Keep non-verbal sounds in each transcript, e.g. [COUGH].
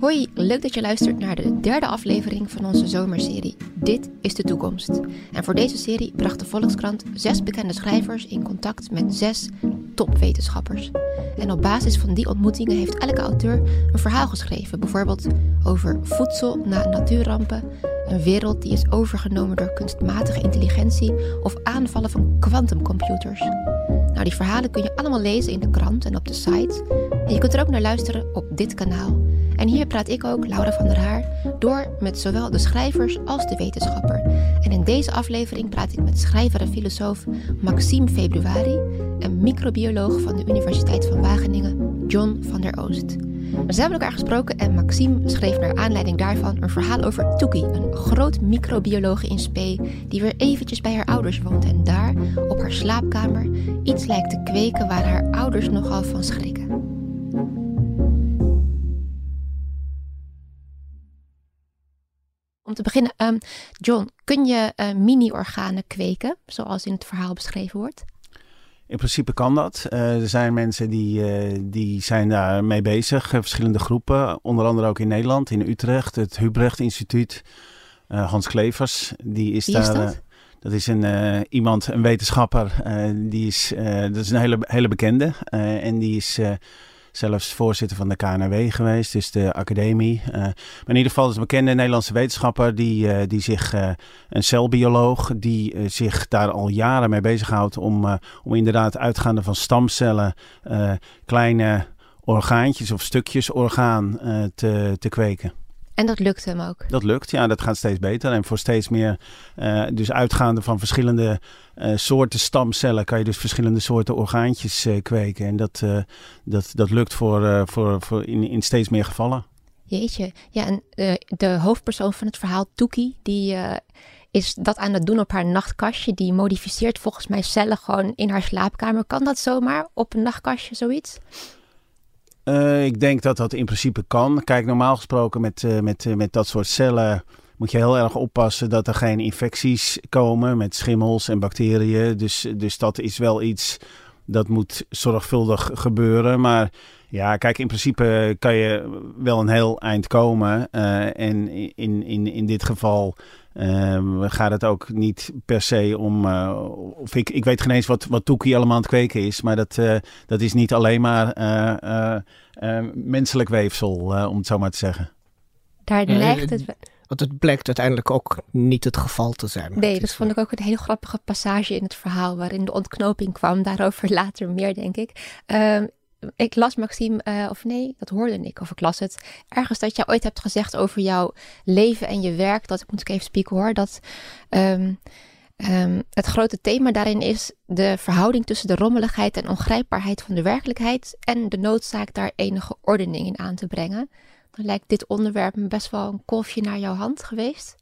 Hoi, leuk dat je luistert naar de derde aflevering van onze zomerserie Dit is de toekomst. En voor deze serie bracht de Volkskrant zes bekende schrijvers in contact met zes topwetenschappers. En op basis van die ontmoetingen heeft elke auteur een verhaal geschreven, bijvoorbeeld over voedsel na natuurrampen, een wereld die is overgenomen door kunstmatige intelligentie of aanvallen van quantumcomputers. Nou, die verhalen kun je allemaal lezen in de krant en op de site. En je kunt er ook naar luisteren op dit kanaal. En hier praat ik ook, Laura van der Haar, door met zowel de schrijvers als de wetenschapper. En in deze aflevering praat ik met schrijver en filosoof Maxime Februari en microbioloog van de Universiteit van Wageningen, John van der Oost. Ze hebben elkaar gesproken en Maxime schreef naar aanleiding daarvan een verhaal over Toekie, een groot microbioloog in Spee die weer eventjes bij haar ouders woont en daar, op haar slaapkamer, iets lijkt te kweken waar haar ouders nogal van schrikken. Om te beginnen, um, John, kun je uh, mini-organen kweken, zoals in het verhaal beschreven wordt? In principe kan dat. Uh, er zijn mensen die, uh, die zijn daar mee bezig, verschillende groepen. Onder andere ook in Nederland, in Utrecht, het Hubrecht Instituut. Hans Klevers, die is Wie daar. Is dat? dat is een, iemand, een wetenschapper, die is, dat is een hele, hele bekende. en die is zelfs voorzitter van de KNW geweest, dus de academie. Uh, maar in ieder geval is een bekende Nederlandse wetenschapper die, uh, die zich, uh, een celbioloog, die zich daar al jaren mee bezighoudt om, om inderdaad uitgaande van stamcellen kleine orgaantjes of stukjes orgaan te, te kweken. En dat lukt hem ook? Dat lukt, ja. Dat gaat steeds beter. En voor steeds meer, uh, dus uitgaande van verschillende uh, soorten stamcellen... kan je dus verschillende soorten orgaantjes uh, kweken. En dat, dat, dat lukt voor, voor, voor in, in steeds meer gevallen. Jeetje. Ja, en de hoofdpersoon van het verhaal, Toekie, die is dat aan het doen op haar nachtkastje. Die modificeert volgens mij cellen gewoon in haar slaapkamer. Kan dat zomaar op een nachtkastje, zoiets? Uh, ik denk dat dat in principe kan. Kijk, normaal gesproken met, uh, met, uh, met dat soort cellen moet je heel erg oppassen dat er geen infecties komen met schimmels en bacteriën. Dus, dus dat is wel iets dat moet zorgvuldig gebeuren. Maar ja, kijk, in principe kan je wel een heel eind komen. en in, in, in dit geval uh, gaat het ook niet per se om. Uh, of ik, ik weet geen eens wat, wat Toekie allemaal aan het kweken is. Maar dat, uh, dat is niet alleen maar menselijk weefsel, om het zo maar te zeggen. Daar neigt het. Want het blijkt uiteindelijk ook niet het geval te zijn. Nee, dat vond ik ook een hele grappige passage in het verhaal. waarin de ontknoping kwam. Daarover [LAUGHS] later meer, denk ik. Uh, ik las Maxime, uh, of nee, dat hoorde ik, of ik las het. Ergens dat jij ooit hebt gezegd over jouw leven en je werk. Dat moet ik even spieken hoor. Dat um, um, het grote thema daarin is de verhouding tussen de rommeligheid en ongrijpbaarheid van de werkelijkheid. En de noodzaak daar enige ordening in aan te brengen. Dan lijkt dit onderwerp me best wel een kolfje naar jouw hand geweest.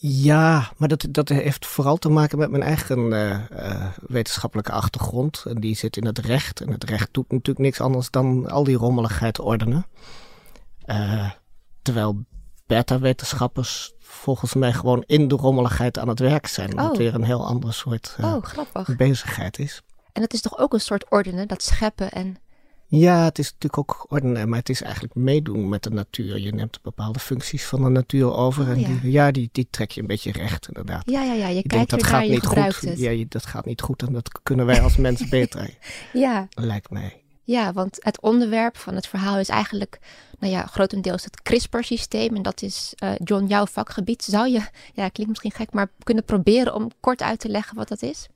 Ja, maar dat, dat heeft vooral te maken met mijn eigen uh, uh, wetenschappelijke achtergrond. En die zit in het recht. En het recht doet natuurlijk niks anders dan al die rommeligheid ordenen. Uh, terwijl beta-wetenschappers volgens mij gewoon in de rommeligheid aan het werk zijn. Wat Oh. weer een heel ander soort oh, bezigheid is. En het is toch ook een soort ordenen, dat scheppen en Ja, het is natuurlijk ook ordenen, maar het is eigenlijk meedoen met de natuur. Je neemt bepaalde functies van de natuur over Oh, en ja. die, ja, die, die trek je een beetje recht, inderdaad. Ja, ja, ja. Je, Je kijkt denkt dat gaat niet gebruikt goed. het. Ja, je- dat gaat niet goed en dat kunnen wij als mensen [LAUGHS] beter, ja, lijkt mij. ja, want het onderwerp van het verhaal is eigenlijk, nou ja, grotendeels het CRISPR-systeem. En dat is, eh, John, jouw vakgebied. Zou je, ja, klinkt misschien gek, maar kunnen proberen om kort uit te leggen wat dat is?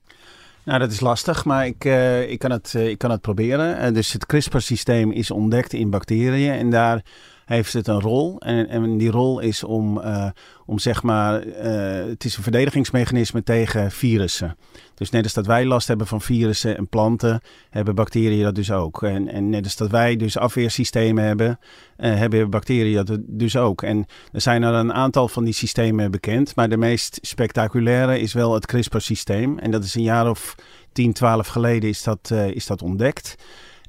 Nou, dat is lastig, maar ik, uh, ik, kan, het, uh, ik kan het proberen. Uh, dus het CRISPR-systeem is ontdekt in bacteriën en daar heeft het een rol. En, en die rol is om, om zeg maar, het is een verdedigingsmechanisme tegen virussen. Dus net als dat wij last hebben van virussen en planten, hebben bacteriën dat dus ook. En, en net als dat wij dus afweersystemen hebben, hebben bacteriën dat dus ook. En er zijn er een aantal van die systemen bekend, maar de meest spectaculaire is wel het CRISPR-systeem. En dat is een jaar of 10, 12 geleden is dat, is dat ontdekt.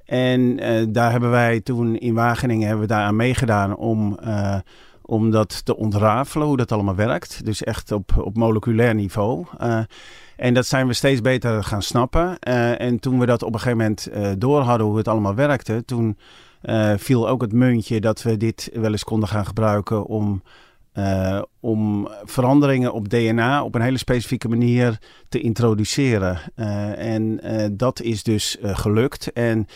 En uh, daar hebben wij toen in Wageningen hebben we daaraan meegedaan om, uh, om dat te ontrafelen, hoe dat allemaal werkt. Dus echt op, op moleculair niveau. en dat zijn we steeds beter gaan snappen. en toen we dat op een gegeven moment door hadden hoe het allemaal werkte, toen viel ook het muntje dat we dit wel eens konden gaan gebruiken om uh, om veranderingen op DNA op een hele specifieke manier te introduceren. Uh, en uh, dat is dus gelukt. En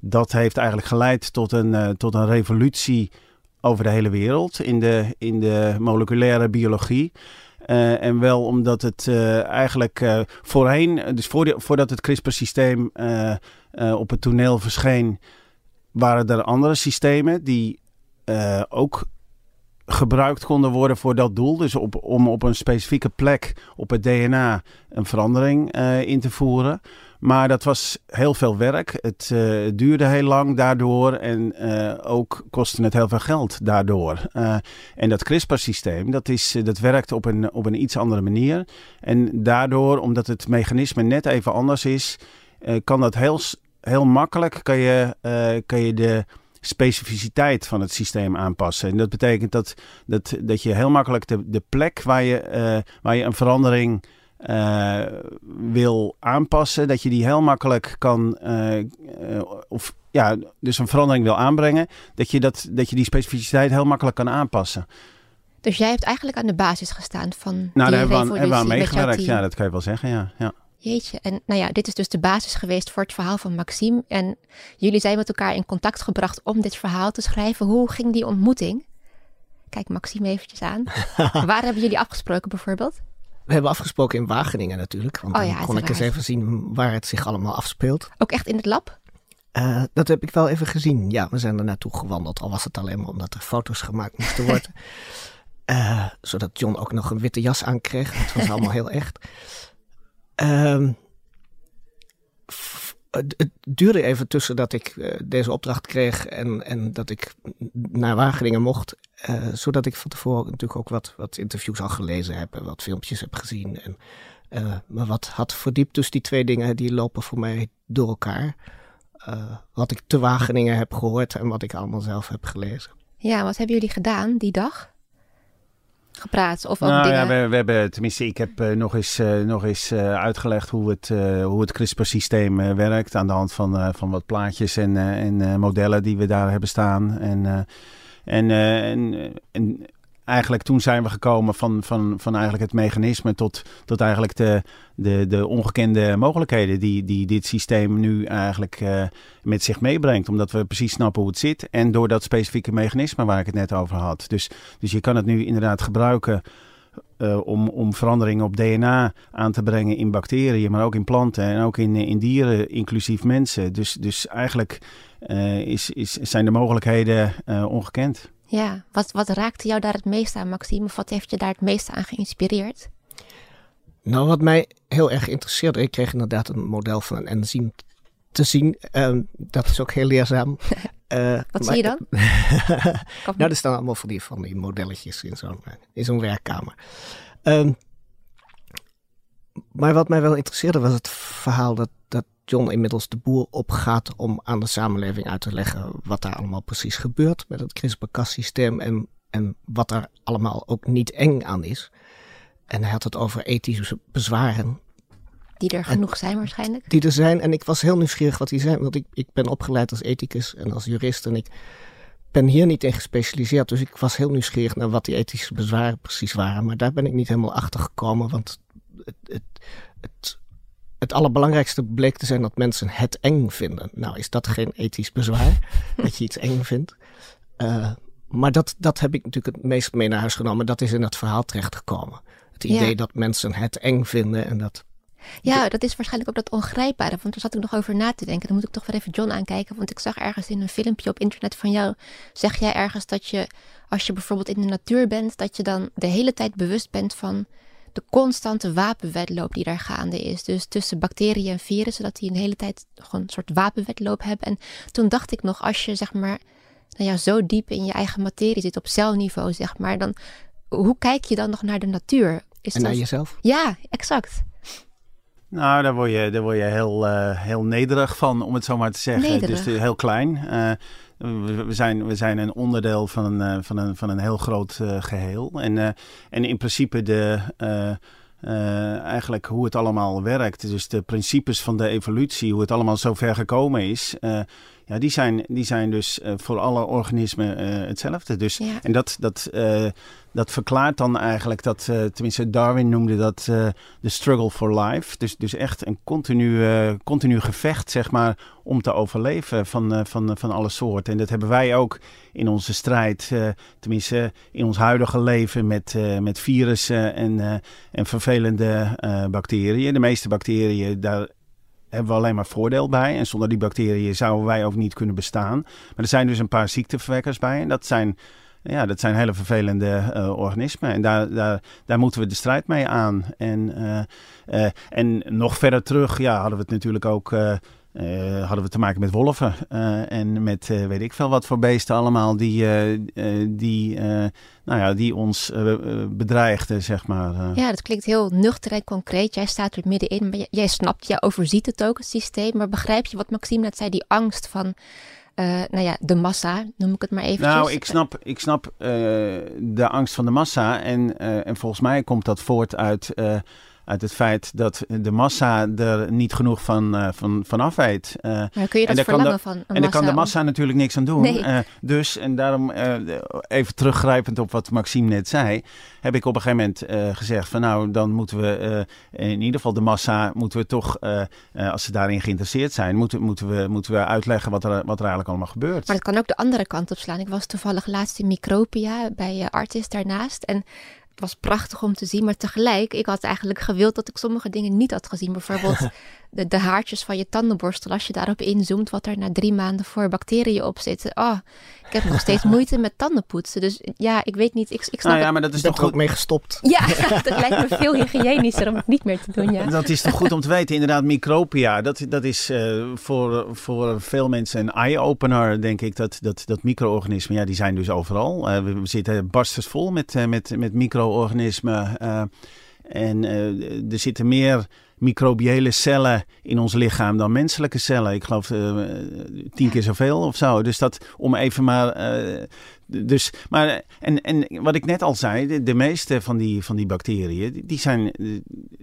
dat heeft eigenlijk geleid tot een, tot een revolutie over de hele wereld in de, in de moleculaire biologie. en wel omdat het eigenlijk voorheen, dus voor voordat het CRISPR-systeem op het toneel verscheen, waren er andere systemen die ook gebruikt konden worden voor dat doel. Dus op, om op een specifieke plek op het DNA een verandering uh, in te voeren. Maar dat was heel veel werk. Het uh, duurde heel lang daardoor en uh, ook kostte het heel veel geld daardoor. en dat CRISPR-systeem, dat, is, dat werkt op een, op een iets andere manier. En daardoor, omdat het mechanisme net even anders is, kan dat heel, heel makkelijk, kan je, kan je de specificiteit van het systeem aanpassen. En dat betekent dat, dat, dat je heel makkelijk de, de plek waar je, uh, waar je een verandering uh, wil aanpassen, dat je die heel makkelijk kan, uh, of ja, dus een verandering wil aanbrengen, dat je, dat, dat je die specificiteit heel makkelijk kan aanpassen. Dus jij hebt eigenlijk aan de basis gestaan van. Nou, daar hebben we, aan, meegewerkt, ja, dat kan je wel zeggen, ja. ja. Jeetje, en nou ja, dit is dus de basis geweest voor het verhaal van Maxime. En jullie zijn met elkaar in contact gebracht om dit verhaal te schrijven. Hoe ging die ontmoeting? Kijk Maxime eventjes aan. [LAUGHS] Waar hebben jullie afgesproken bijvoorbeeld? We hebben afgesproken in Wageningen natuurlijk. Want oh, ja, dan kon ik eens even zien waar het zich allemaal afspeelt. Ook echt in het lab? Uh, dat heb ik wel even gezien. Ja, we zijn er naartoe gewandeld. Al was het alleen maar omdat er foto's gemaakt moesten [LAUGHS] worden. uh, zodat John ook nog een witte jas aankreeg. Het was allemaal heel echt. Um, het duurde even tussen dat ik uh, deze opdracht kreeg en, en dat ik naar Wageningen mocht. Uh, zodat ik van tevoren natuurlijk ook wat, wat interviews al gelezen heb en wat filmpjes heb gezien. En uh, me wat had verdiept. Dus die twee dingen die lopen voor mij door elkaar. wat ik te Wageningen heb gehoord en wat ik allemaal zelf heb gelezen. Ja, wat hebben jullie gedaan die dag? Gepraat? Of nou, dingen... ja, we, we, hebben, tenminste, ik heb uh, nog eens, uh, nog eens uh, uitgelegd hoe het, hoe het CRISPR-systeem werkt. Aan de hand van, van wat plaatjes en, en modellen die we daar hebben staan. En, en, en, en eigenlijk toen zijn we gekomen van, van, van eigenlijk het mechanisme tot, tot eigenlijk de, de, de ongekende mogelijkheden die, die dit systeem nu eigenlijk uh, met zich meebrengt. Omdat we precies snappen hoe het zit en door dat specifieke mechanisme waar ik het net over had. Dus, dus je kan het nu inderdaad gebruiken uh, om, om veranderingen op DNA aan te brengen in bacteriën, maar ook in planten en ook in, in dieren, inclusief mensen. Dus, dus eigenlijk uh, is, is, zijn de mogelijkheden ongekend. Ja, wat, wat raakte jou daar het meest aan, Maxime? Of wat heeft je daar het meest aan geïnspireerd? Nou, wat mij heel erg interesseerde, ik kreeg inderdaad een model van een enzym te zien. Um, dat is ook heel leerzaam. Uh, [LAUGHS] wat zie je dan? [LAUGHS] nou, er staan allemaal van die, van die modelletjes in zo'n in zo'n werkkamer. Um, maar wat mij wel interesseerde was het verhaal dat John inmiddels de boer opgaat om aan de samenleving uit te leggen wat daar allemaal precies gebeurt met het CRISPR-Cas-systeem en, en wat er allemaal ook niet eng aan is. En hij had het over ethische bezwaren. Die er genoeg zijn waarschijnlijk? Die er zijn. En ik was heel nieuwsgierig wat die zijn. Want ik, ik ben opgeleid als ethicus en als jurist. En ik ben hier niet in gespecialiseerd. Dus ik was heel nieuwsgierig naar wat die ethische bezwaren precies waren. Maar daar ben ik niet helemaal achter gekomen. Want het, het, het het allerbelangrijkste bleek te zijn dat mensen het eng vinden. Nou, is dat geen ethisch bezwaar, [LAUGHS] dat je iets eng vindt. Uh, maar dat, dat heb ik natuurlijk het meest mee naar huis genomen. Dat is in het verhaal terechtgekomen. Het idee dat mensen het eng vinden en dat. Ja, dat is waarschijnlijk ook dat ongrijpbare. Want daar zat ik nog over na te denken. Dan moet ik toch weer even John aankijken. Want ik zag ergens in een filmpje op internet van jou. Zeg jij ergens dat je, als je bijvoorbeeld in de natuur bent, dat je dan de hele tijd bewust bent van de constante wapenwedloop die daar gaande is. Dus tussen bacteriën en virussen, dat die een hele tijd gewoon een soort wapenwedloop hebben. En toen dacht ik nog, als je zeg maar nou ja, zo diep in je eigen materie zit, op celniveau zeg maar, dan hoe kijk je dan nog naar de natuur? Is en naar jezelf? Ja, exact. Nou, daar word je, daar word je heel, uh, heel nederig van, om het zo maar te zeggen. Nederig. Dus heel klein. Uh, we zijn, we zijn een onderdeel van een, eh, van een, van een heel groot uh, geheel. En, en in principe de, eigenlijk hoe het allemaal werkt. Dus de principes van de evolutie, hoe het allemaal zo ver gekomen is. Ja, die, zijn, die zijn dus voor alle organismen hetzelfde. Dus, En dat, dat, dat verklaart dan eigenlijk dat, tenminste Darwin noemde dat de struggle for life. Dus, dus echt een continu, continu gevecht, zeg maar, om te overleven van, van, van alle soorten. En dat hebben wij ook in onze strijd, tenminste in ons huidige leven met, met virussen en, en vervelende bacteriën. De meeste bacteriën, daar hebben we alleen maar voordeel bij. En zonder die bacteriën zouden wij ook niet kunnen bestaan. Maar er zijn dus een paar ziekteverwekkers bij. En dat zijn, ja, dat zijn hele vervelende uh, organismen. En daar, daar, daar moeten we de strijd mee aan. En, uh, uh, en nog verder terug ja, hadden we het natuurlijk ook uh, hadden we te maken met wolven uh, en met uh, weet ik veel wat voor beesten allemaal die, die, nou ja, die ons bedreigden, zeg maar. Ja, dat klinkt heel nuchter en concreet. Jij staat er middenin, maar jij snapt, jij overziet het ook, het systeem. Maar begrijp je wat Maxime net zei, die angst van... nou ja, de massa, noem ik het maar even. Nou, ik snap, ik snap de angst van de massa. En, en volgens mij komt dat voort uit uit het feit dat de massa er niet genoeg van, uh, van, van af weet. Uh, maar kun je dat verlangen van En daar kan de massa natuurlijk niks aan doen. Nee. Uh, dus, en daarom even teruggrijpend op wat Maxime net zei, heb ik op een gegeven moment gezegd van nou, dan moeten we in ieder geval de massa, moeten we toch, als ze daarin geïnteresseerd zijn, moeten, moeten, we, moeten we uitleggen wat er, wat er eigenlijk allemaal gebeurt. Maar het kan ook de andere kant op slaan. Ik was toevallig laatst in Micropia bij Artis daarnaast en het was prachtig om te zien, maar tegelijk, ik had eigenlijk gewild dat ik sommige dingen niet had gezien. Bijvoorbeeld [LAUGHS] de, de haartjes van je tandenborstel, als je daarop inzoomt, wat er na drie maanden voor bacteriën op zitten. Oh, ik heb nog steeds [LAUGHS] moeite met tandenpoetsen. Dus ja, ik weet niet, ik, ik snap nou ja, maar dat is toch goed mee gestopt. Ja, [LAUGHS] dat lijkt me veel hygiënischer om het niet meer te doen, ja. Dat is toch goed om te weten, inderdaad, micropia, dat, dat is uh, voor, voor veel mensen een eye-opener, denk ik, dat, dat, dat micro-organismen, ja, die zijn dus overal. Uh, we, zitten barstensvol met, uh, met, met micro-organismen en er zitten meer microbiële cellen in ons lichaam dan menselijke cellen. Ik geloof uh, tien keer zoveel of zo. Dus dat om even maar. Uh, dus, maar, en, en wat ik net al zei, de, meeste van die, van die bacteriën, die zijn,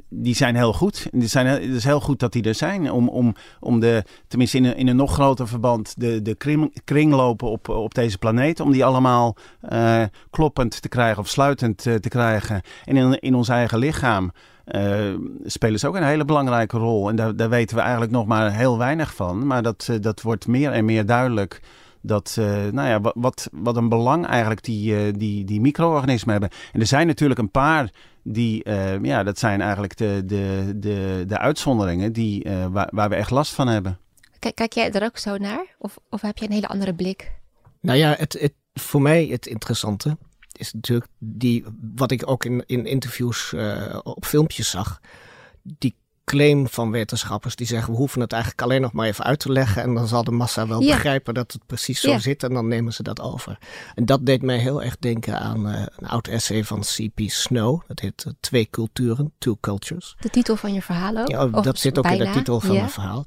die zijn heel goed. Het zijn, het is heel goed dat die er zijn. Om, om, om de, tenminste in een, in een nog groter verband, de, de kring, kringlopen op, op deze planeet, om die allemaal uh, kloppend te krijgen of sluitend te krijgen. En in, in ons eigen lichaam uh, spelen ze ook een hele belangrijke rol. En daar, daar weten we eigenlijk nog maar heel weinig van. Maar dat, uh, dat wordt meer en meer duidelijk. Dat, uh, nou ja, wat, wat een belang eigenlijk die, die, die micro-organismen hebben. En er zijn natuurlijk een paar die, ja, dat zijn eigenlijk de, de, de, de uitzonderingen die, waar, waar we echt last van hebben. Kijk, kijk jij er ook zo naar? Of, of heb je een hele andere blik? Nou ja, het, het, voor mij het interessante is natuurlijk die, wat ik ook in, in interviews uh, op filmpjes zag, die claim van wetenschappers die zeggen we hoeven het eigenlijk alleen nog maar even uit te leggen en dan zal de massa wel begrijpen dat het precies zo zit en dan nemen ze dat over. En dat deed mij heel erg denken aan uh, een oud essay van C.P. Snow. Dat heet uh, Twee culturen, Two Cultures. De titel van je verhaal ook? Ja, dat zit ook in de titel van mijn verhaal.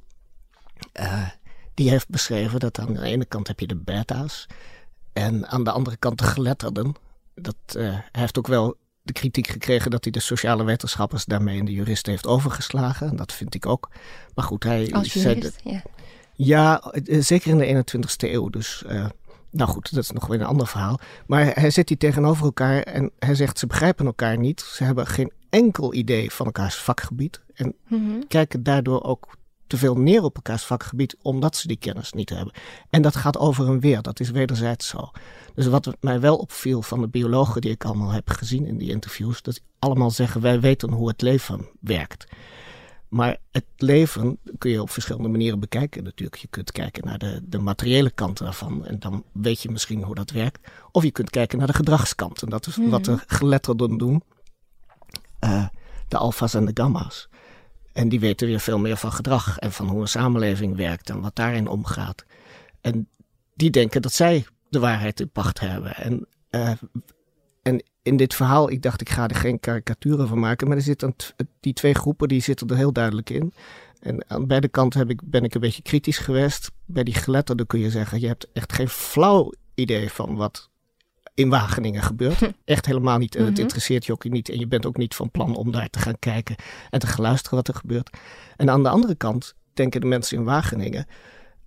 die heeft beschreven dat aan de ene kant heb je de beta's en aan de andere kant de geletterden dat, uh, hij heeft ook wel de kritiek gekregen dat hij de sociale wetenschappers daarmee in de juristen heeft overgeslagen. En dat vind ik ook. Maar goed, hij Als jurist, ja. Ja, eh, zeker in de 21ste eeuw. Dus uh, nou goed, dat is nog weer een ander verhaal. Maar hij zet die tegenover elkaar en hij zegt ze begrijpen elkaar niet. Ze hebben geen enkel idee van elkaars vakgebied. En mm kijken daardoor ook te veel neer op elkaars vakgebied omdat ze die kennis niet hebben. En dat gaat over en weer, dat is wederzijds zo. Dus wat mij wel opviel van de biologen die ik allemaal heb gezien in die interviews, dat allemaal zeggen wij weten hoe het leven werkt. Maar het leven kun je op verschillende manieren bekijken. Natuurlijk, je kunt kijken naar de, de materiële kant daarvan. En dan weet je misschien hoe dat werkt. Of je kunt kijken naar de gedragskant. En dat is wat de geletterden doen. Uh, de alfa's en de gamma's. En die weten weer veel meer van gedrag en van hoe een samenleving werkt en wat daarin omgaat. En die denken dat zij de waarheid in pacht hebben. En, uh, en in dit verhaal, ik dacht ik ga er geen karikaturen van maken, maar er zitten die twee groepen die zitten er heel duidelijk in. En aan beide kanten heb ik, ben ik een beetje kritisch geweest. Bij die geletterden kun je zeggen, je hebt echt geen flauw idee van wat in Wageningen gebeurt. Hm. Echt helemaal niet. En het mhm. interesseert je ook niet. En je bent ook niet van plan om daar te gaan kijken en te gaan luisteren wat er gebeurt. En aan de andere kant denken de mensen in Wageningen.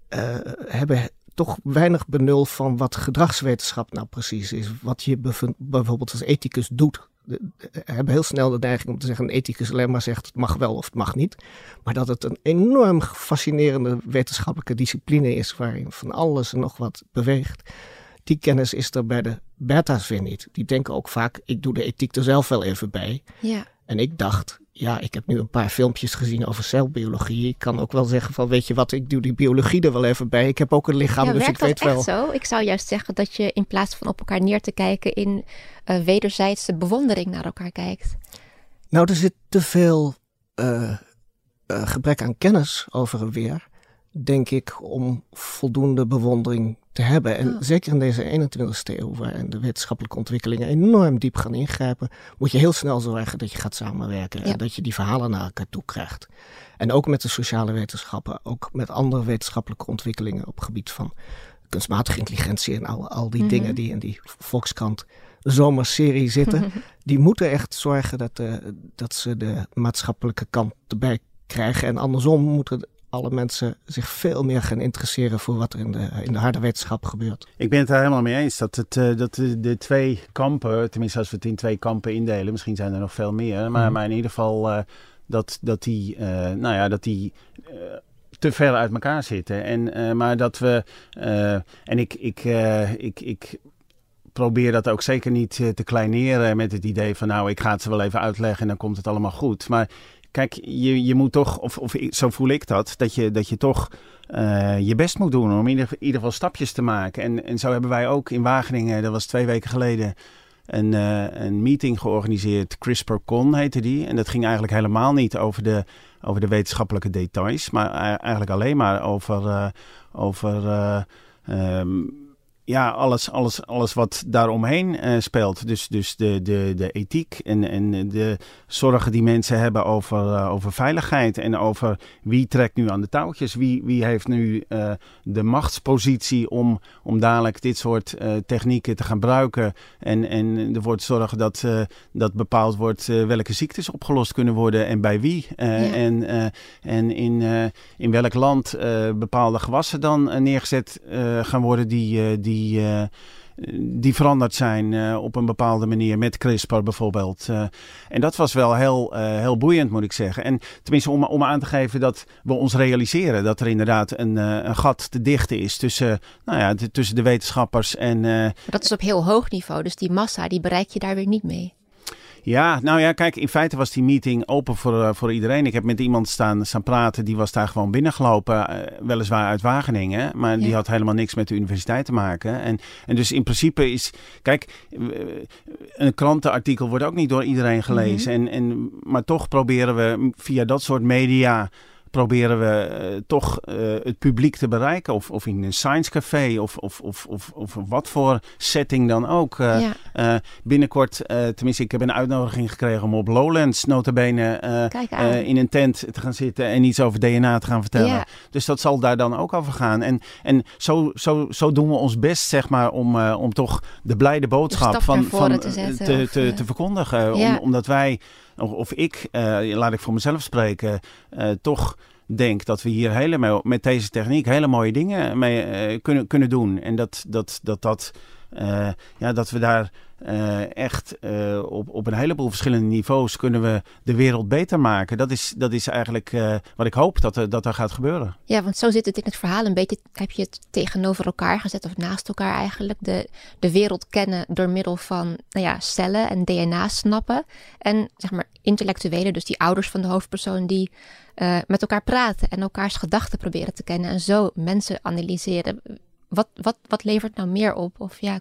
uh, hebben toch weinig benul van wat gedragswetenschap nou precies is. Wat je bijvoorbeeld als ethicus doet. De, hebben heel snel de neiging om te zeggen: een ethicus alleen maar zegt het mag wel of het mag niet. Maar dat het een enorm fascinerende wetenschappelijke discipline is, waarin van alles en nog wat beweegt. Die kennis is er bij de beta's weer niet. Die denken ook vaak: ik doe de ethiek er zelf wel even bij. Ja. En ik dacht, ja, ik heb nu een paar filmpjes gezien over celbiologie. Ik kan ook wel zeggen van, weet je wat, ik doe die biologie er wel even bij. Ik heb ook een lichaam, ja, dus ik weet wel. zo? Ik zou juist zeggen dat je in plaats van op elkaar neer te kijken in uh, wederzijdse bewondering naar elkaar kijkt. Nou, er zit te veel uh, uh, gebrek aan kennis over en weer, denk ik, om voldoende bewondering te hebben. En zeker in deze 21ste eeuw, waarin de wetenschappelijke ontwikkelingen enorm diep gaan ingrijpen, moet je heel snel zorgen dat je gaat samenwerken en dat je die verhalen naar elkaar toe krijgt. En ook met de sociale wetenschappen, ook met andere wetenschappelijke ontwikkelingen op het gebied van kunstmatige intelligentie en al, al die mhm. dingen die in die Volkskrant zomerserie zitten. [LAUGHS] die moeten echt zorgen dat, de, dat ze de maatschappelijke kant erbij krijgen. En andersom moeten alle mensen zich veel meer gaan interesseren voor wat er in de, in de harde wetenschap gebeurt. Ik ben het daar helemaal mee eens dat, het, uh, dat de, de, twee kampen, tenminste als we het in twee kampen indelen, misschien zijn er nog veel meer, maar, mm. maar in ieder geval uh, dat, dat die, uh, nou ja, dat die te ver uit elkaar zitten. En, maar dat we, en ik, ik, ik, ik probeer dat ook zeker niet te kleineren met het idee van nou, ik ga het ze wel even uitleggen en dan komt het allemaal goed. Maar Kijk, je, je moet toch, of, of zo voel ik dat, dat je, dat je toch uh, je best moet doen om in ieder, geval stapjes te maken. En, en zo hebben wij ook in Wageningen, dat was twee weken geleden, een, uh, een meeting georganiseerd. CRISPR-Con heette die. En dat ging eigenlijk helemaal niet over de, over de wetenschappelijke details, maar eigenlijk alleen maar over, uh, over um, ja, alles, alles, alles wat daaromheen uh, speelt. Dus, dus de, de, de ethiek en, en de zorgen die mensen hebben over, uh, over veiligheid. En over wie trekt nu aan de touwtjes. Wie, wie heeft nu uh, de machtspositie om, om dadelijk dit soort technieken te gaan gebruiken. En, en ervoor te zorgen dat, dat bepaald wordt welke ziektes opgelost kunnen worden en bij wie. Ja. En, en in, in welk land bepaalde gewassen dan neergezet gaan worden die. die die, uh, die veranderd zijn uh, op een bepaalde manier met CRISPR bijvoorbeeld. Uh, en dat was wel heel, heel boeiend, moet ik zeggen. En tenminste om, om aan te geven dat we ons realiseren dat er inderdaad een, een gat te dichten is tussen, nou ja, tussen de wetenschappers en... dat is op heel hoog niveau, dus die massa die bereik je daar weer niet mee. Ja, nou ja, kijk, in feite was die meeting open voor, uh, voor iedereen. Ik heb met iemand staan, staan praten, die was daar gewoon binnengelopen, uh, weliswaar uit Wageningen, maar die had helemaal niks met de universiteit te maken. En, en dus in principe is, kijk, een krantenartikel wordt ook niet door iedereen gelezen. Mm -hmm. en, en, maar toch proberen we via dat soort media proberen we uh, toch uh, het publiek te bereiken. Of, of in een science café of, of, of, of, of wat voor setting dan ook. Ja. binnenkort, tenminste ik heb een uitnodiging gekregen om op Lowlands notabene in een tent te gaan zitten en iets over DNA te gaan vertellen. Dus dat zal daar dan ook over gaan. En, en zo, zo, zo doen we ons best zeg maar om, om toch de blijde boodschap van, van, te, te, te, verkondigen. Om, omdat wij of, ik, uh, laat ik voor mezelf spreken, uh, toch denk dat we hier helemaal met deze techniek hele mooie dingen mee uh, kunnen, kunnen doen. En dat dat, dat, dat, ja, dat we daar uh, echt uh, op, op een heleboel verschillende niveaus kunnen we de wereld beter maken. Dat is, dat is eigenlijk wat ik hoop dat, er, dat gaat gebeuren. Ja, want zo zit het in het verhaal een beetje. Heb je het tegenover elkaar gezet of naast elkaar eigenlijk? De, de wereld kennen door middel van nou ja, cellen en DNA snappen. En zeg maar intellectuelen, dus die ouders van de hoofdpersoon, die met elkaar praten en elkaars gedachten proberen te kennen. En zo mensen analyseren. Wat, wat, wat levert nou meer op? Of ja,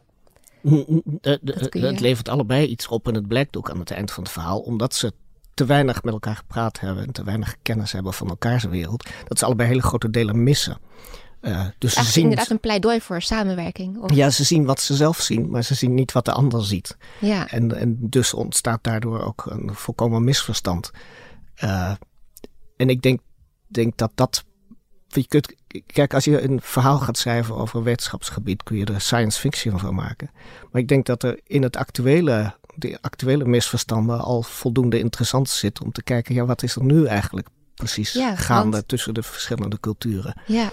het levert allebei iets op en het blijkt ook aan het eind van het verhaal, omdat ze te weinig met elkaar gepraat hebben en te weinig kennis hebben van elkaars wereld, dat ze allebei hele grote delen missen. Uh, dus ze zien inderdaad een pleidooi voor samenwerking. Of? Ja, ze zien wat ze zelf zien, maar ze zien niet wat de ander ziet. Ja. En, en dus ontstaat daardoor ook een volkomen misverstand. Uh, en ik denk, denk dat dat je kunt, kijk, als je een verhaal gaat schrijven over een wetenschapsgebied, kun je er science fiction van maken. Maar ik denk dat er in het actuele, de actuele misverstanden al voldoende interessant zit om te kijken, ja, wat is er nu eigenlijk precies gaande tussen de verschillende culturen? Ja.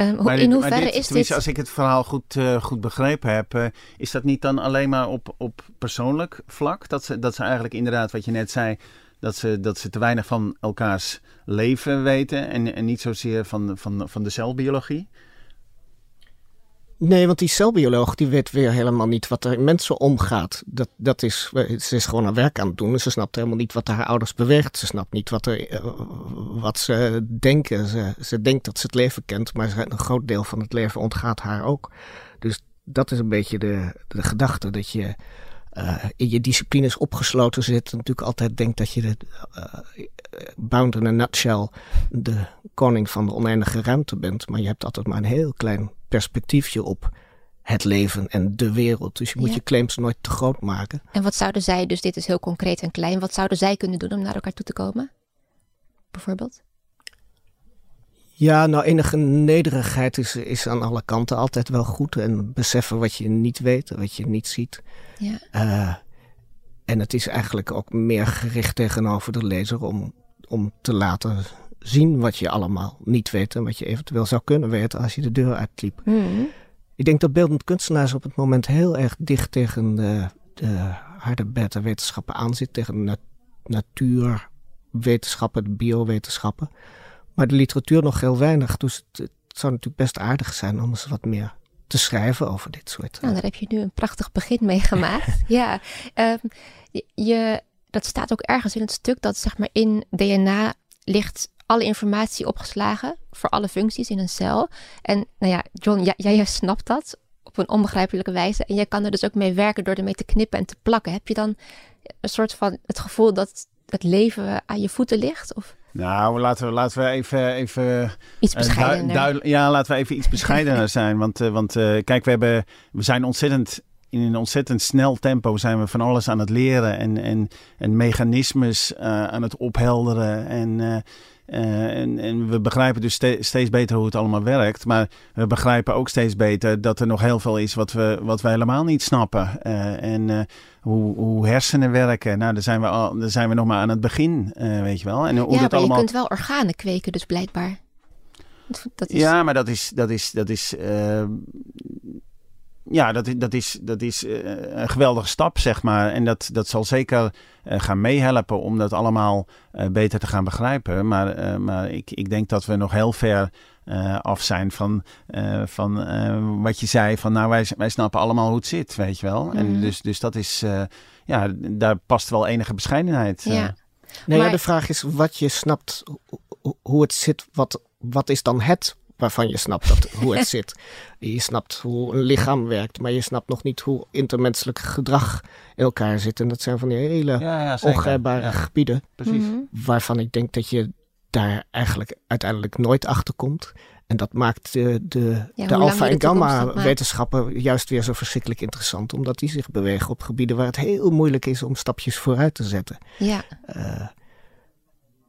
Um, in hoeverre dit, is dit... Als ik het verhaal goed, uh, goed begrepen heb, uh, is dat niet dan alleen maar op, op persoonlijk vlak? Dat ze, dat ze eigenlijk inderdaad, wat je net zei, dat ze, dat ze te weinig van elkaars leven weten en, en niet zozeer van, van, van de celbiologie? Nee, want die celbioloog die weet weer helemaal niet wat er in mensen omgaat. Dat, dat is, ze is gewoon haar werk aan het doen. Ze snapt helemaal niet wat haar ouders beweegt. Ze snapt niet wat, er, eh, wat ze denken. Ze, ze denkt dat ze het leven kent, maar een groot deel van het leven ontgaat haar ook. Dus dat is een beetje de, de gedachte dat je uh, in je disciplines opgesloten zit. Natuurlijk altijd denkt dat je de, uh, bound in a nutshell de koning van de oneindige ruimte bent. Maar je hebt altijd maar een heel klein perspectiefje op het leven en de wereld. Dus je moet je claims nooit te groot maken. En wat zouden zij, dus dit is heel concreet en klein, wat zouden zij kunnen doen om naar elkaar toe te komen? Bijvoorbeeld? Ja, nou enige nederigheid is, is aan alle kanten altijd wel goed. En beseffen wat je niet weet, wat je niet ziet. Ja. Uh, en het is eigenlijk ook meer gericht tegenover de lezer om, om te laten zien wat je allemaal niet weet en wat je eventueel zou kunnen weten als je de deur uitliep. Mm. Ik denk dat beeldend kunstenaars op het moment heel erg dicht tegen de, de harde beta wetenschappen aanzit, tegen de natuurwetenschappen, de biowetenschappen. Maar de literatuur nog heel weinig, dus het, zou natuurlijk best aardig zijn om eens wat meer te schrijven over dit soort. Nou, daar heb je nu een prachtig begin mee gemaakt. [LAUGHS] ja, um, je, dat staat ook ergens in het stuk dat zeg maar in DNA ligt alle informatie opgeslagen voor alle functies in een cel. En nou ja, John, jij, jij snapt dat op een onbegrijpelijke wijze. En jij kan er dus ook mee werken door ermee te knippen en te plakken. Heb je dan een soort van het gevoel dat het leven aan je voeten ligt? Of? Nou, laten we, laten we even... even iets eh, bescheidener. ja, laten we even iets bescheidener zijn. [LAUGHS] Want, uh, want uh, kijk, we, hebben, we zijn ontzettend in een ontzettend snel tempo zijn we van alles aan het leren en, en, en mechanismes uh, aan het ophelderen. En, uh, uh, en, en, we begrijpen dus ste steeds beter hoe het allemaal werkt. Maar we begrijpen ook steeds beter dat er nog heel veel is wat we, wat we helemaal niet snappen. en hoe, hoe hersenen werken. Nou, daar zijn we, al, daar zijn we nog maar aan het begin, weet je wel. En hoe ja, dat maar allemaal... je kunt wel organen kweken, dus blijkbaar. Dat is... Ja, maar dat is, dat is, dat is ja, dat, dat is, dat is uh, een geweldige stap, zeg maar. En dat, dat zal zeker uh, gaan meehelpen om dat allemaal uh, beter te gaan begrijpen. Maar, maar ik, ik denk dat we nog heel ver af zijn van, van wat je zei. Van nou, wij, wij snappen allemaal hoe het zit, weet je wel. Mm. En dus, dus dat is, ja, daar past wel enige bescheidenheid. Ja. Nee, maar... ja, de vraag is wat je snapt, hoe het zit. Wat, wat is dan het waarvan je snapt dat, hoe het zit. Je snapt hoe een lichaam werkt, maar je snapt nog niet hoe intermenselijk gedrag in elkaar zit. En dat zijn van die hele ja, ongrijpbare gebieden. Precies. Mhm. Waarvan ik denk dat je daar eigenlijk uiteindelijk nooit achter komt. En dat maakt de, de, de alfa- en gamma-wetenschappen juist weer zo verschrikkelijk interessant. Omdat die zich bewegen op gebieden waar het heel moeilijk is om stapjes vooruit te zetten. Ja. Uh,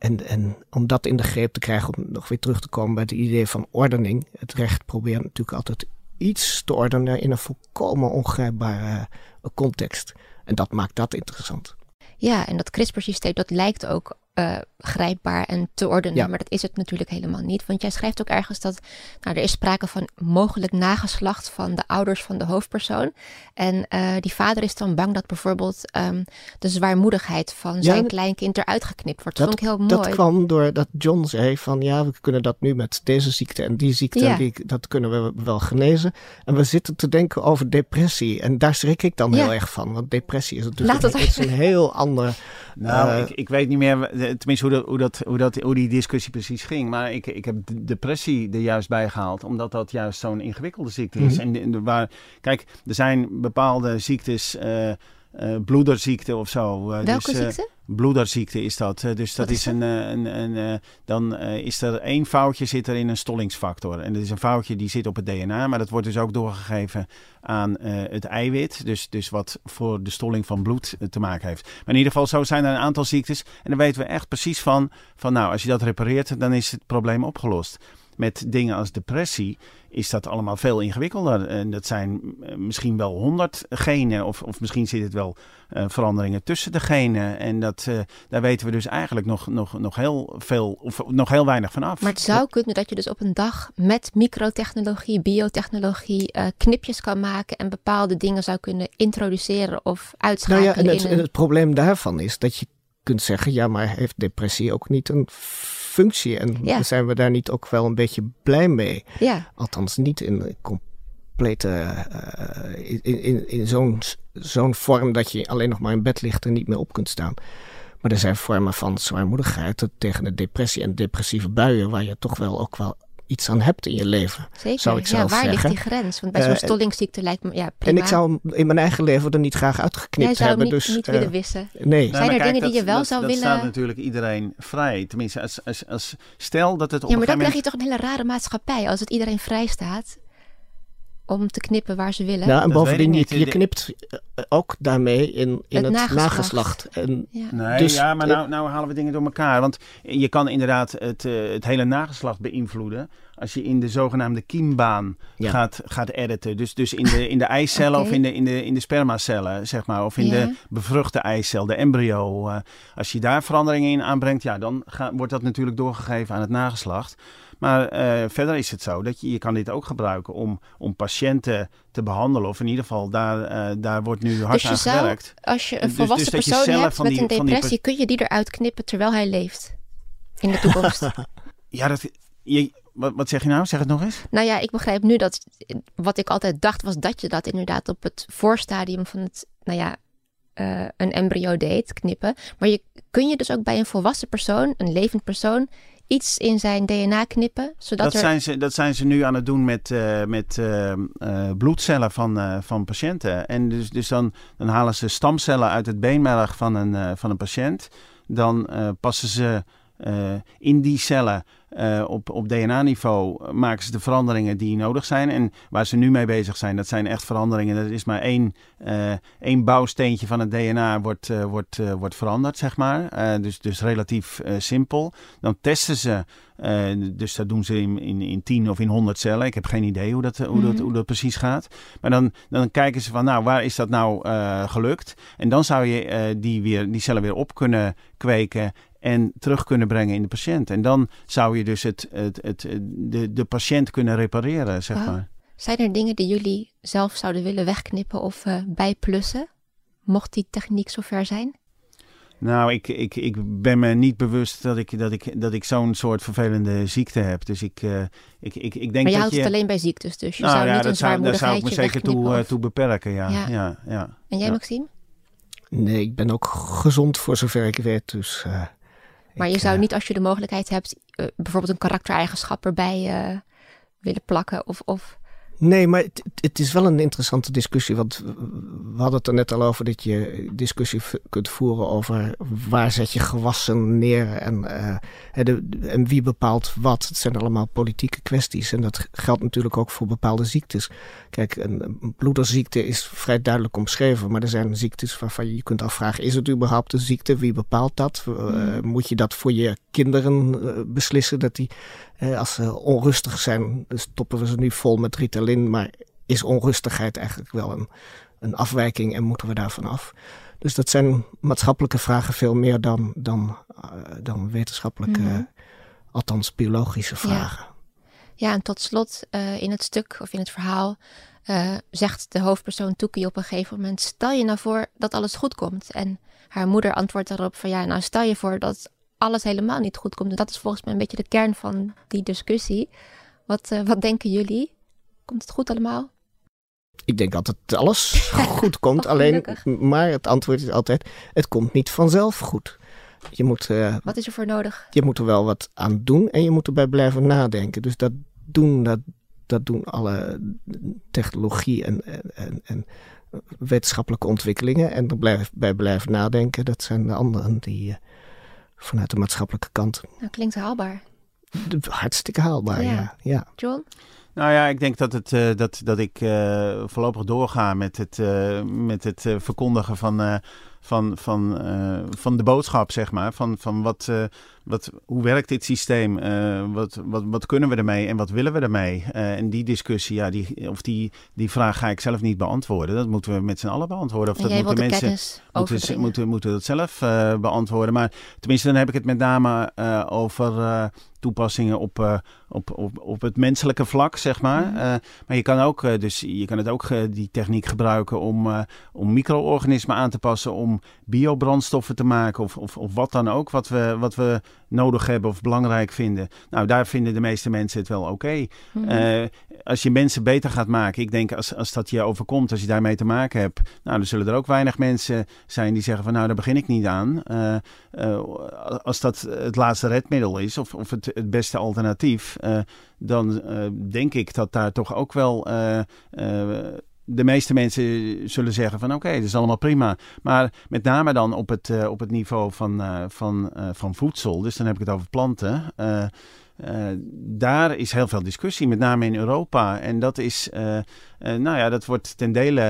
en, en om dat in de greep te krijgen, om nog weer terug te komen bij het idee van ordening. Het recht probeert natuurlijk altijd iets te ordenen in een volkomen ongrijpbare context. En dat maakt dat interessant. Ja, en dat CRISPR-systeem, dat lijkt ook uh, grijpbaar en te ordenen. Maar dat is het natuurlijk helemaal niet. Want jij schrijft ook ergens dat nou, er is sprake van mogelijk nageslacht van de ouders van de hoofdpersoon. En uh, die vader is dan bang dat bijvoorbeeld um, de zwaarmoedigheid van zijn kleinkind eruit geknipt wordt. Dat, vond ik heel mooi. Dat kwam doordat John zei van ja, we kunnen dat nu met deze ziekte en die ziekte, ja. en die, dat kunnen we wel genezen. En we zitten te denken over depressie. En daar schrik ik dan ja. heel erg van. Want depressie is natuurlijk een, is een [LAUGHS] heel ander... Nou, uh, ik, ik weet niet meer tenminste hoe, dat, hoe, dat, hoe, dat, hoe die discussie precies ging. Maar ik, ik heb depressie er juist bij gehaald, omdat dat juist zo'n ingewikkelde ziekte is. Mm -hmm. en, waar, kijk, er zijn bepaalde ziektes, uh, uh, bloederziekte of zo. Uh, Welke dus, ziekte? Bloederziekte is dat. Dus dat is, is een, een, een, een, dan is er één foutje zit er in een stollingsfactor. En dat is een foutje die zit op het DNA, maar dat wordt dus ook doorgegeven aan uh, het eiwit. Dus, dus wat voor de stolling van bloed te maken heeft. Maar in ieder geval, zo zijn er een aantal ziektes. En dan weten we echt precies van, van nou, als je dat repareert, dan is het probleem opgelost. met dingen als depressie is dat allemaal veel ingewikkelder. En dat zijn eh, misschien wel honderd genen, of, of misschien zit het wel uh, veranderingen tussen de genen. En dat, uh, daar weten we dus eigenlijk nog, nog, nog heel veel, of nog heel weinig van af. Maar het zou kunnen dat je dus op een dag met microtechnologie, biotechnologie, uh, knipjes kan maken en bepaalde dingen zou kunnen introduceren of uitschakelen. Nou ja, en het, in een... het probleem daarvan is dat je kunt zeggen, ja, maar heeft depressie ook niet een functie? En Ja. zijn we daar niet ook wel een beetje blij mee? Ja, Althans, niet in complete. eh, in in, in zo'n zo'n vorm dat je alleen nog maar in bed ligt en niet meer op kunt staan. Maar er zijn vormen van zwaarmoedigheid dat tegen de depressie en depressieve buien, waar je toch wel ook wel iets aan hebt in je leven. zeker. Zou ik ja, zelf waar zeggen. ligt die grens? Want bij zo'n Eh, stollingsziekte lijkt me, ja, prima. En ik zou hem in mijn eigen leven er niet graag Jij uitgeknipt zou hebben. niet, dus, niet eh, willen wissen. Nee. Nou, Zijn er dingen die dat- je wel dat, zou dat willen- staat natuurlijk iedereen vrij. Tenminste, als, als, als, stel dat het op Ja, maar dan krijg je toch een hele rare maatschappij als het iedereen vrij staat om te knippen waar ze willen. Nou, en Dat bovendien, je, niet. je knipt eh, ook daarmee in, in Het het, nageslacht. nageslacht. En Ja. Nee, Dus, ja, maar nou, nou halen we dingen door elkaar. Want je kan inderdaad het, eh, het hele nageslacht beïnvloeden als je in de zogenaamde kiembaan Ja. gaat, gaat editen. Dus, dus in de, in de eicellen of in de, in, de, in de spermacellen, zeg maar. Of in Ja. de bevruchte eicel, de embryo. eh, als je daar veranderingen in aanbrengt, ja, dan ga- wordt dat natuurlijk doorgegeven aan het nageslacht. Maar eh, verder is het zo dat je, je kan dit ook gebruiken om, om patiënten te behandelen. Of in ieder geval, daar, eh, daar wordt nu hard Dus aan zou, gewerkt. als je een Dus- volwassen dus je persoon hebt met die- een depressie, kun je die eruit knippen terwijl hij leeft in de toekomst. [LAUGHS] Ja, dat, je, wat, wat zeg je nou? Zeg het nog eens. nou ja, ik begrijp nu dat wat ik altijd dacht was dat je dat inderdaad op het voorstadium van het, nou ja, eh, een embryo deed, knippen. Maar je, kun je dus ook bij een volwassen persoon, een levend persoon, iets in zijn DNA knippen, zodat Dat, er... zijn ze, dat zijn ze nu aan het doen met, eh, met eh, eh, bloedcellen van, van patiënten. En dus, dus dan, dan halen ze stamcellen uit het beenmerg van een, van een patiënt. Dan passen ze eh, in die cellen eh, op, op DNA-niveau maken ze de veranderingen die nodig zijn. En waar ze nu mee bezig zijn, dat zijn echt veranderingen. Dat is maar één, eh, één bouwsteentje van het DNA wordt, wordt, wordt veranderd, zeg maar. Dus, dus relatief simpel. Dan testen ze, dus dat doen ze in, in, in 10 of in 100 cellen. Ik heb geen idee hoe dat, hoe dat, Mhm. hoe dat precies gaat. Maar dan, dan kijken ze van, nou, waar is dat nou gelukt? En dan zou je die, weer, die cellen weer op kunnen kweken en terug kunnen brengen in de patiënt. En dan zou je dus het, het, het, de, de patiënt kunnen repareren, zeg Wauw. maar. Zijn er dingen die jullie zelf zouden willen wegknippen of eh, bijplussen? Mocht die techniek zover zijn? Nou, ik, ik, ik ben me niet bewust dat ik, dat ik, dat ik zo'n soort vervelende ziekte heb. Dus ik, eh, ik, ik, ik denk Maar je dat houdt je... het alleen bij ziektes, dus je nou zou ja, niet een dat zou, daar zou ik me zeker toe, eh, toe beperken, ja. Ja. ja. ja, En jij, ja. Maxime? nee, ik ben ook gezond voor zover ik weet. Dus, eh, Maar ik, je zou eh, niet, als je de mogelijkheid hebt, eh, bijvoorbeeld een karaktereigenschap erbij eh, willen plakken of... of Nee, maar het, het is wel een interessante discussie. Want we hadden het er net al over dat je discussie kunt voeren over waar zet je gewassen neer en, eh, en de, en wie bepaalt wat. Het zijn allemaal politieke kwesties en dat geldt natuurlijk ook voor bepaalde ziektes. Kijk, een, een bloederziekte is vrij duidelijk omschreven, maar er zijn ziektes waarvan je je kunt afvragen: is het überhaupt een ziekte? Wie bepaalt dat? Eh, moet je dat voor je kinderen eh, beslissen dat die als ze onrustig zijn, stoppen we ze nu vol met Ritalin. Maar is onrustigheid eigenlijk wel een, een afwijking en moeten we daarvan af? Dus dat zijn maatschappelijke vragen veel meer dan, dan, eh, dan wetenschappelijke, Mhm. althans biologische vragen. Ja, en tot slot eh, in het stuk of in het verhaal eh, zegt de hoofdpersoon Toekie op een gegeven moment: Stel je nou voor dat alles goed komt. En haar moeder antwoordt daarop: van ja, nou stel je voor dat alles helemaal niet goed komt. En dat is volgens mij een beetje de kern van die discussie. Wat, eh, wat denken jullie? Komt het goed allemaal? Ik denk altijd dat alles goed [LAUGHS] komt, Oh, alleen, maar het antwoord is altijd: het komt niet vanzelf goed. Je moet, eh, Wat is er voor nodig? je moet er wel wat aan doen en je moet erbij blijven nadenken. Dus dat doen, dat, dat doen alle technologie en, en, en, en wetenschappelijke ontwikkelingen. En er blijf, bij blijven nadenken, dat zijn de anderen die eh, vanuit de maatschappelijke kant Nou, klinkt haalbaar. hartstikke haalbaar, Ja. ja. ja. John? Nou ja, ik denk dat, het, eh, dat, dat ik eh, voorlopig doorga met het, eh, met het eh, verkondigen van, eh, van, van, eh, van de boodschap, zeg maar. Van, van wat, eh, wat, hoe werkt dit systeem? Uh, wat, wat, wat kunnen we ermee en wat willen we ermee? Uh, en die discussie, ja, die, of die, die vraag ga ik zelf niet beantwoorden. Dat moeten we met z'n allen beantwoorden. Of en dat moeten mensen moeten, moeten, moeten dat zelf uh, beantwoorden. Maar tenminste, dan heb ik het met name over toepassingen op, uh, op, op, op het menselijke vlak, zeg maar. Uh, maar je kan ook, uh, dus je kan het ook die techniek gebruiken om, om micro-organismen aan te passen, om biobrandstoffen te maken of, of, of wat dan ook, wat we, wat we nodig hebben of belangrijk vinden. Nou, daar vinden de meeste mensen het wel oké. Okay. Mm als je mensen beter gaat maken, ik denk als, als dat je overkomt, als je daarmee te maken hebt, nou, dan zullen er ook weinig mensen zijn die zeggen van nou, daar begin ik niet aan. als dat het laatste redmiddel is of, of het het, beste alternatief, dan denk ik dat daar toch ook wel de meeste mensen zullen zeggen van oké, dat is allemaal prima. Maar met name dan op het, op het niveau van, van, van voedsel, dus dan heb ik het over planten. Daar is heel veel discussie, met name in Europa. En dat is, nou ja, dat wordt ten dele,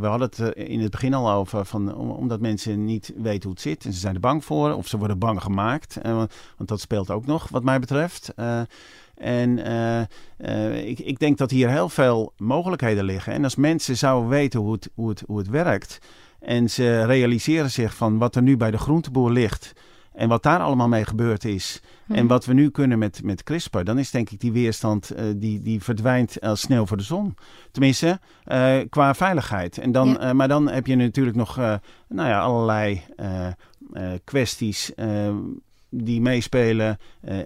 we hadden het in het begin al over, van, omdat mensen niet weten hoe het zit. En ze zijn er bang voor, of ze worden bang gemaakt. want dat speelt ook nog, wat mij betreft. En ik, ik, denk dat hier heel veel mogelijkheden liggen. En als mensen zouden weten hoe het, hoe het, hoe het werkt. En ze realiseren zich van wat er nu bij de groenteboer ligt en wat daar allemaal mee gebeurd is. En hmm. wat we nu kunnen met, met CRISPR, dan is denk ik die weerstand uh, die, die verdwijnt als sneeuw voor de zon. Tenminste, uh, qua veiligheid. En dan, ja. uh, maar dan heb je natuurlijk nog nou ja, allerlei kwesties die meespelen,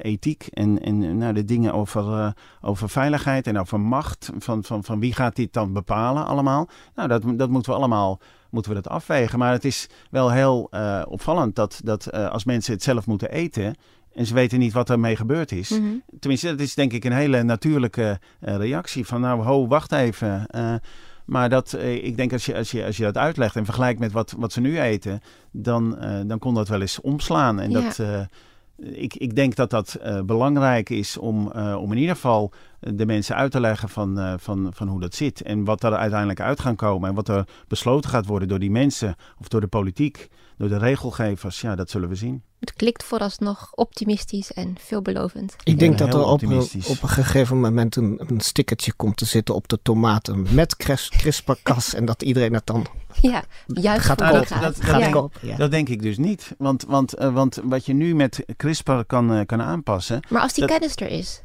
ethiek en, en nou, de dingen over, over veiligheid en over macht. Van, van, van wie gaat dit dan bepalen allemaal? Nou, dat, dat moeten we allemaal moeten we dat afwegen. Maar het is wel heel uh, opvallend dat, dat als mensen het zelf moeten eten. En ze weten niet wat ermee gebeurd is. Mm -hmm. Tenminste, dat is denk ik een hele natuurlijke uh, reactie. Van nou, ho, wacht even. Maar dat, ik denk als je, als, je, als je dat uitlegt en vergelijkt met wat, wat ze nu eten. Dan, dan kon dat wel eens omslaan. En ja. dat ik, ik denk dat dat uh, belangrijk is om, om in ieder geval de mensen uit te leggen van, van, van hoe dat zit. En wat er uiteindelijk uit gaat komen en wat er besloten gaat worden door die mensen of door de politiek, door de regelgevers. Ja, dat zullen we zien. Het klikt vooralsnog optimistisch en veelbelovend. Ik denk dat er op, op een gegeven moment een, een stickertje komt te zitten op de tomaten met CRISPR-Cas [LAUGHS] en dat iedereen het dan ja, juist gaat kopen. Dat, dat, gaat denk, kopen, ja. dat denk ik dus niet. Want, want, uh, want wat je nu met CRISPR kan, uh, kan aanpassen... Maar als die dat, kennis er is...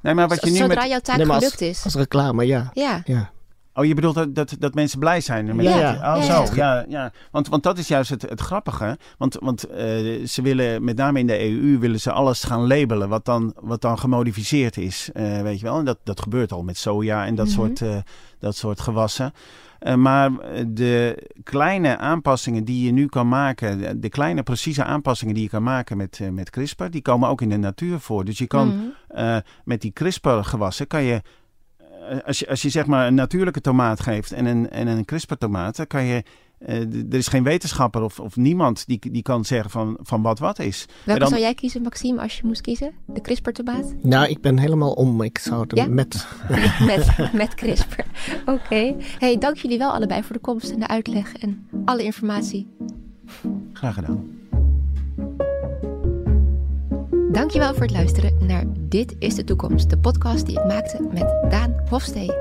Nee, maar wat je nu Zodra met, jouw taak nee, maar gelukt als, is. als reclame, ja. Ja. ja. Oh, je bedoelt dat, dat, dat mensen blij zijn met Ja. Oh, zo. ja. Ja. Want, want dat is juist het, het grappige. Want, want eh, ze willen, met name in de EU, willen ze alles gaan labelen wat dan, wat dan gemodificeerd is. eh, weet je wel? En dat, dat gebeurt al met soja en dat, Mhm. soort, eh, dat soort gewassen. Maar de kleine aanpassingen die je nu kan maken, de, kleine precieze aanpassingen die je kan maken met, met CRISPR, die komen ook in de natuur voor. Dus je kan Mhm. met die CRISPR-gewassen kan je als je, als je zeg maar een natuurlijke tomaat geeft en een, en een CRISPR-tomaat, dan kan je. eh, er is geen wetenschapper of, of niemand die, die kan zeggen van, van wat wat is. Welke dan- zou jij kiezen, Maxime, als je moest kiezen? De CRISPR-tomaat? Nou, ik ben helemaal om. Ik zou het Ja? [LAUGHS] met... met, met CRISPR. [LAUGHS] Oké. Hey, dank jullie wel allebei voor de komst en de uitleg en alle informatie. Graag gedaan. Dankjewel voor het luisteren naar Dit is de Toekomst, de podcast die ik maakte met Daan Hofstee.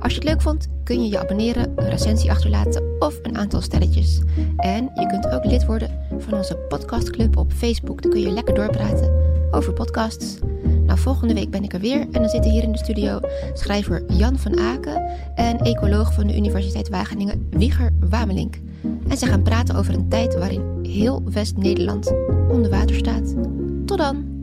Als je het leuk vond, kun je je abonneren, een recensie achterlaten of een aantal sterretjes. En je kunt ook lid worden van onze podcastclub op Facebook. Dan kun je lekker doorpraten over podcasts. Nou, volgende week ben ik er weer en dan zitten hier in de studio schrijver Jan van Aken en ecoloog van de Universiteit Wageningen Wieger Wamelink. En ze gaan praten over een tijd waarin heel West-Nederland onder water staat. Tot dan!